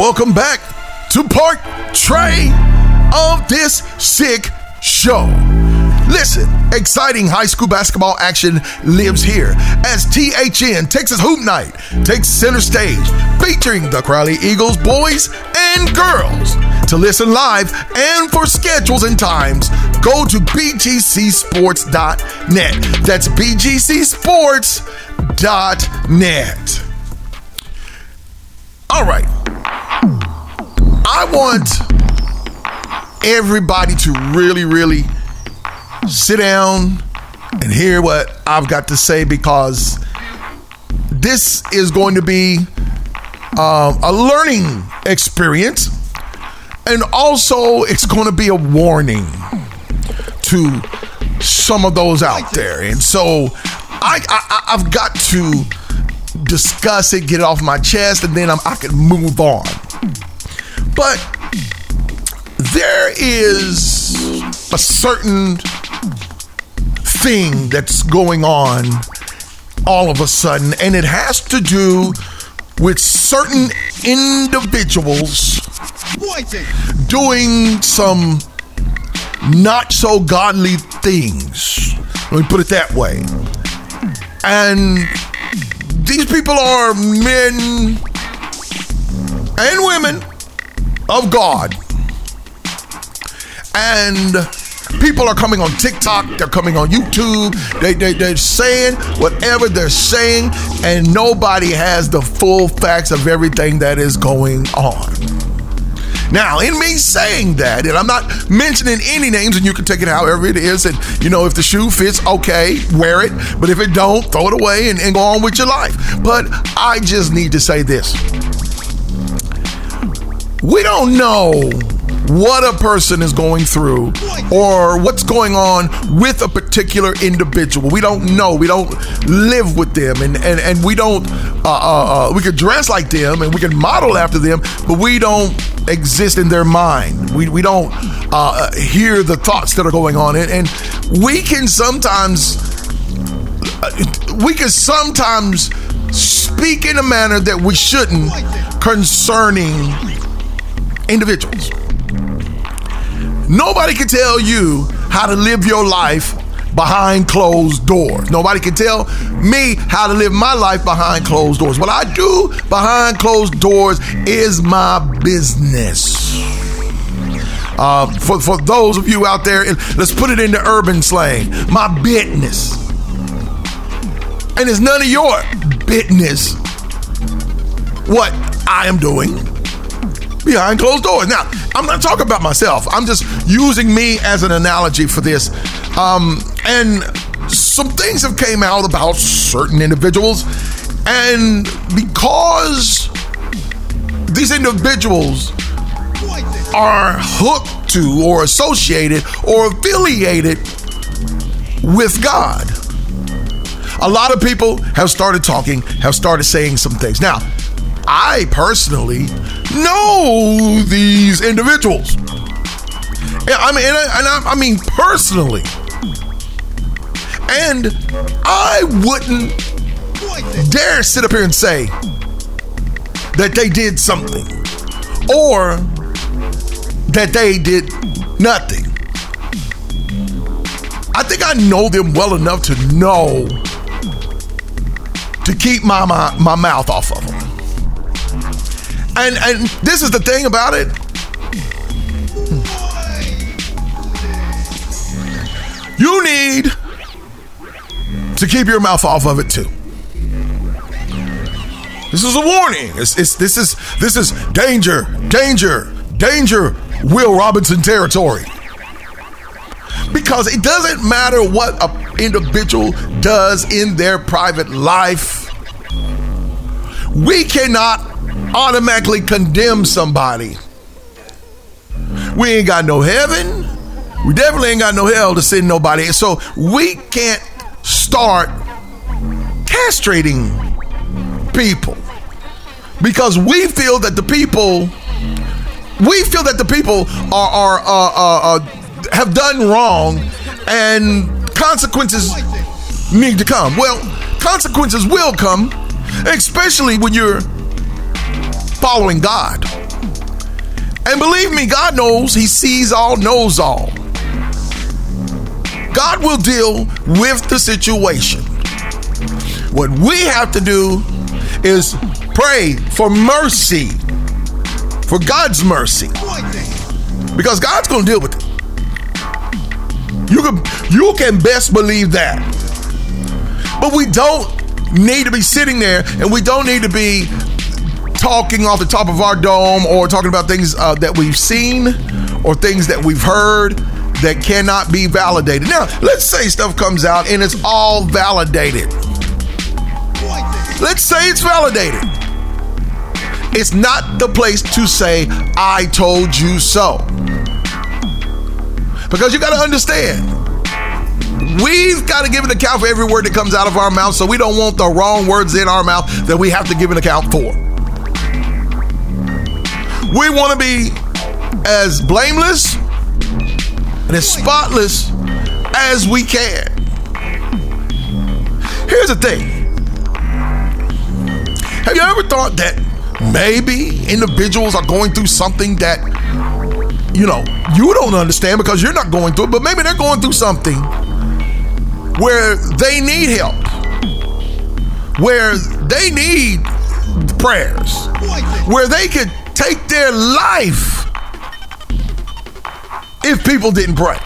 welcome back to part tray of this sick show. Listen, exciting high school basketball action lives here as THN Texas Hoop Night takes center stage, featuring the Crowley Eagles boys and girls. To listen live and for schedules and times, go to bgcsports.net. That's bgcsports.net. All right. I want everybody to really, really sit down and hear what I've got to say because this is going to be um, a learning experience and also it's going to be a warning to some of those out there. And so I, I I've got to discuss it, get it off my chest, and then I'm, I can move on. But there is a certain thing that's going on all of a sudden, and it has to do with certain individuals doing some not so godly things. Let me put it that way. And these people are men and women of God. And people are coming on TikTok, they're coming on YouTube, they, they, they're saying whatever they're saying, and nobody has the full facts of everything that is going on. Now, in me saying that, and I'm not mentioning any names, and you can take it however it is, and you know, if the shoe fits, okay, wear it. But if it don't, throw it away and, and go on with your life. But I just need to say this. We don't know what a person is going through or what's going on with a particular individual. We don't know. We don't live with them, and and, and we don't. Uh, uh, uh, we could dress like them and we can model after them, but we don't exist in their mind. We we don't uh, hear the thoughts that are going on, and, and we can sometimes uh, we can sometimes speak in a manner that we shouldn't concerning individuals. Nobody can tell you how to live your life behind closed doors. Nobody can tell me how to live my life behind closed doors. What I do behind closed doors is my business. Uh, for, for those of you out there, let's put it into urban slang my business. And it's none of your business what I am doing behind closed doors. Now, I'm not talking about myself. I'm just using me as an analogy for this. Um, and some things have came out about certain individuals, and because these individuals are hooked to or associated or affiliated with God. A lot of people have started talking, have started saying some things. Now, I personally know these individuals. I mean, and I, and I, I mean personally. And I wouldn't dare sit up here and say that they did something or that they did nothing. I think I know them well enough to know to keep my, my, my mouth off of them. And and this is the thing about it. You need to keep your mouth off of it too. This is a warning. It's, it's this is this is danger, danger, danger. Will Robinson territory. Because it doesn't matter what an individual does in their private life. We cannot automatically condemn somebody. We ain't got no heaven. We definitely ain't got no hell to send nobody. So we can't start castrating people because we feel that the people we feel that the people are are uh, uh, uh, have done wrong and consequences need to come. Well, consequences will come, especially when you're following God. And believe me, God knows, He sees all, knows all. God will deal with the situation. What we have to do is pray for mercy, for God's mercy, because God's going to deal with it. You can you can best believe that. But we don't need to be sitting there, and we don't need to be talking off the top of our dome or talking about things uh, that we've seen or things that we've heard that cannot be validated. Now, let's say stuff comes out and it's all validated. Let's say it's validated. It's not the place to say, I told you so. Because you got to understand, we've got to give an account for every word that comes out of our mouth, so we don't want the wrong words in our mouth that we have to give an account for. We want to be as blameless and as spotless as we can. Here's the thing Have you ever thought that maybe individuals are going through something that, you know, you don't understand because you're not going through it, but maybe they're going through something where they need help, where they need prayers, where they could take their life if people didn't pray.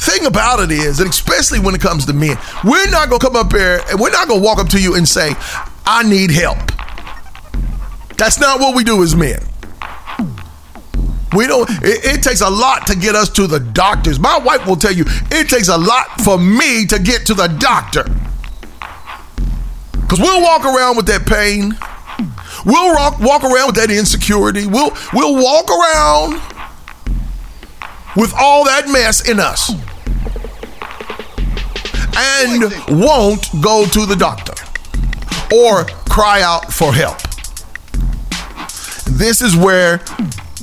Thing about it is, and especially when it comes to men, we're not gonna come up here and we're not gonna walk up to you and say, I need help. That's not what we do as men. We don't, it, it, takes a lot to get us to the doctors. My wife will tell you it takes a lot for me to get to the doctor. Because we'll walk around with that pain. We'll walk, walk around with that insecurity. We'll, we'll walk around with all that mess in us and won't go to the doctor or cry out for help. This is where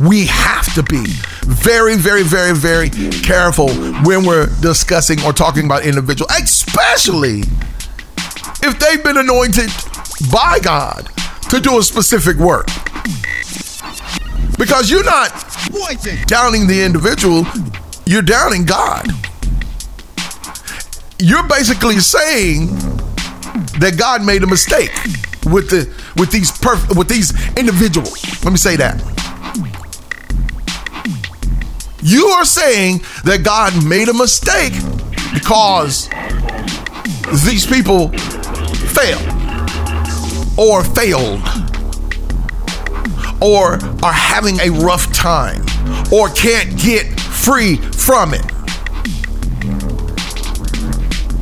we have to be very, very, very, very careful when we're discussing or talking about individuals, especially if they've been anointed by God to do a specific work. Because you're not downing the individual, you're downing God. You're basically saying that God made a mistake with the with these perf- with these individuals. Let me say that. You are saying that God made a mistake because these people failed or failed or are having a rough time or can't get free from it.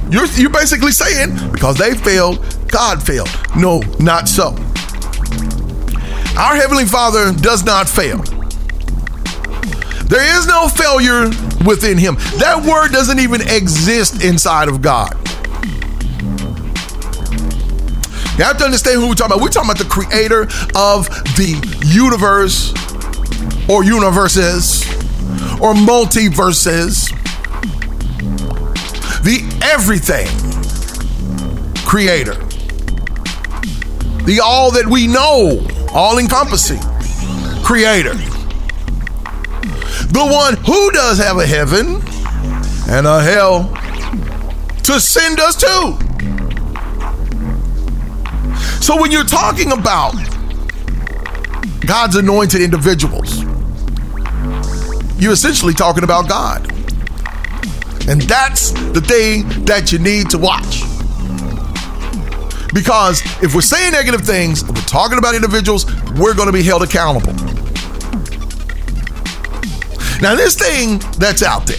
You're, you're basically saying because they failed, God failed. No, not so. Our Heavenly Father does not fail. There is no failure within Him. That word doesn't even exist inside of God. You have to understand who we're talking about. We're talking about the creator of the universe or universes or multiverses. The everything creator. The all that we know, all encompassing creator. The one who does have a heaven and a hell to send us to. So when you're talking about God's anointed individuals, you're essentially talking about God. And that's the thing that you need to watch. Because if we're saying negative things, we're talking about individuals, we're going to be held accountable. Now, this thing that's out there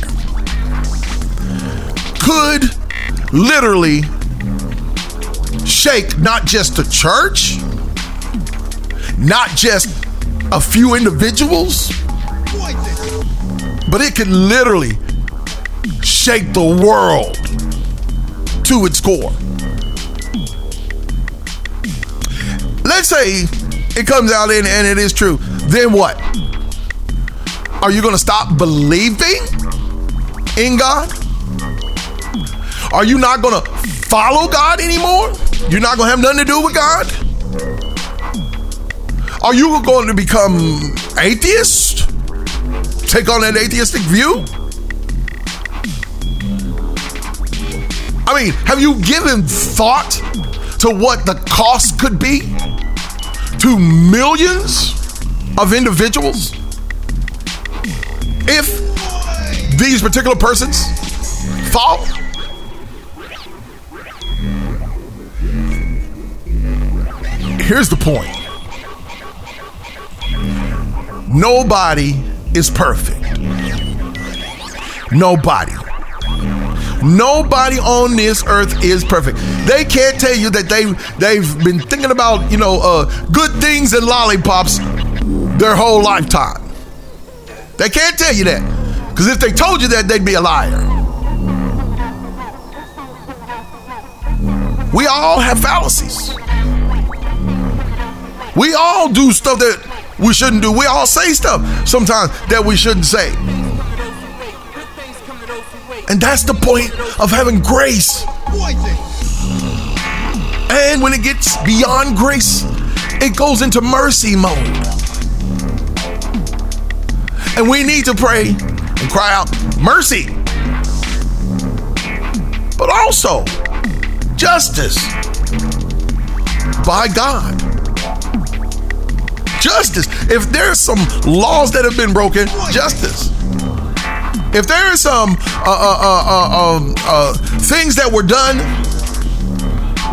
could literally shake not just the church, not just a few individuals, but it could literally shake the world to its core. Let's say it comes out and, and it is true. Then what? Are you going to stop believing in God? Are you not going to follow God anymore? You're not to have nothing to do with God? Are you going to become atheist? Take on that atheistic view? I mean, have you given thought to what the cost could be to millions of individuals if these particular persons fall? Here's the point nobody is perfect. Nobody. Nobody on this earth is perfect. They can't tell you that they they've been thinking about you know uh, good things and lollipops their whole lifetime. They can't tell you that because if they told you that, they'd be a liar. We all have fallacies. We all do stuff that we shouldn't do. We all say stuff sometimes that we shouldn't say. And that's the point of having grace. And when it gets beyond grace, it goes into mercy mode. And we need to pray and cry out, mercy. But also, justice by God. Justice. If there's some laws that have been broken, justice. If there is some uh, uh, uh, um, uh, things that were done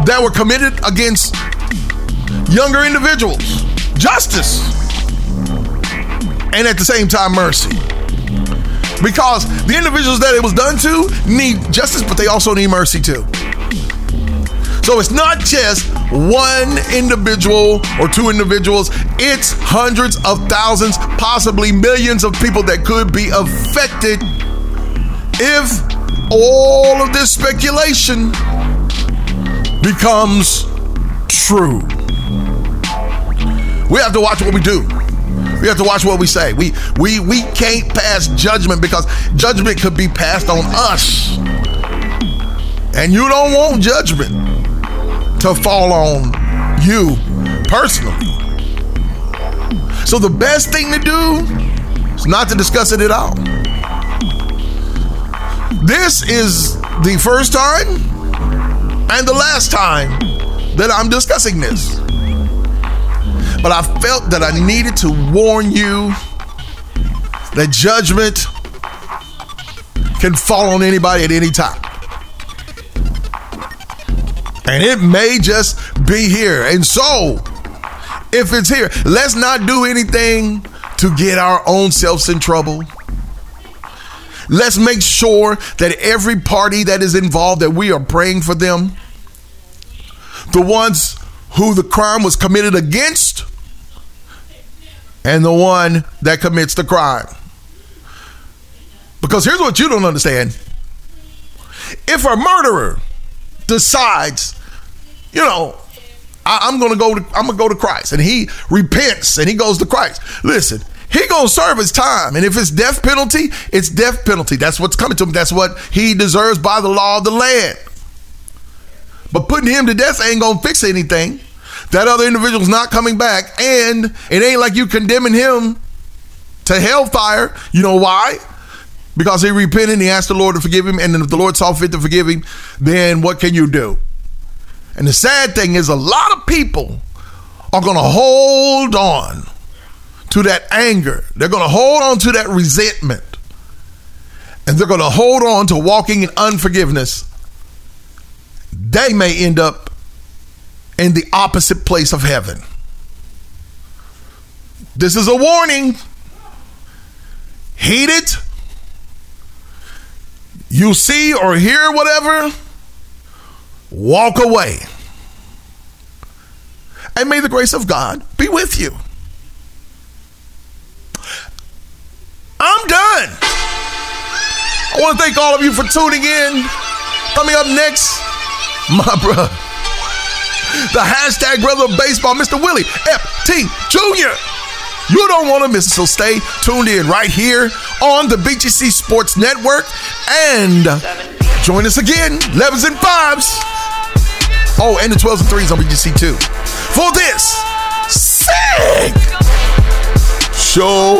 that were committed against younger individuals, justice, and at the same time mercy. Because the individuals that it was done to need justice, but they also need mercy too. So it's not just one individual or two individuals, it's hundreds of thousands, possibly millions of people that could be affected if all of this speculation becomes true. We have to watch what we do. We have to watch what we say. We we we can't pass judgment because judgment could be passed on us. And you don't want judgment to fall on you personally. So the best thing to do is not to discuss it at all. This is the first time and the last time that I'm discussing this. But I felt that I needed to warn you that judgment can fall on anybody at any time. And it may just be here. And so, if it's here, let's not do anything to get our own selves in trouble. Let's make sure that every party that is involved that we are praying for them. The ones who the crime was committed against and the one that commits the crime. Because here's what you don't understand. If a murderer decides you know, I, am gonna go to I'm gonna go to Christ, and he repents and he goes to Christ. Listen, he gonna serve his time, and if it's death penalty, it's death penalty. That's what's coming to him. That's what he deserves by the law of the land. But putting him to death ain't gonna fix anything. That other individual's not coming back, and it ain't like you condemning him to hellfire. You know why? Because he repented, and he asked the Lord to forgive him, and if the Lord saw fit to forgive him, then what can you do? And the sad thing is, a lot of people are going to hold on to that anger. They're going to hold on to that resentment. And they're going to hold on to walking in unforgiveness. They may end up in the opposite place of heaven. This is a warning. Heed it. You see or hear whatever walk away. And may the grace of God be with you. I'm done. I want to thank all of you for tuning in. Coming up next, my brother, the hashtag brother of baseball, Mr. Willie F.T. Jr. You don't want to miss it, so stay tuned in right here on the BGC Sports Network. And join us again, 11s and 5s. Oh, and the 12s and 3s on BGC too. For this sick show.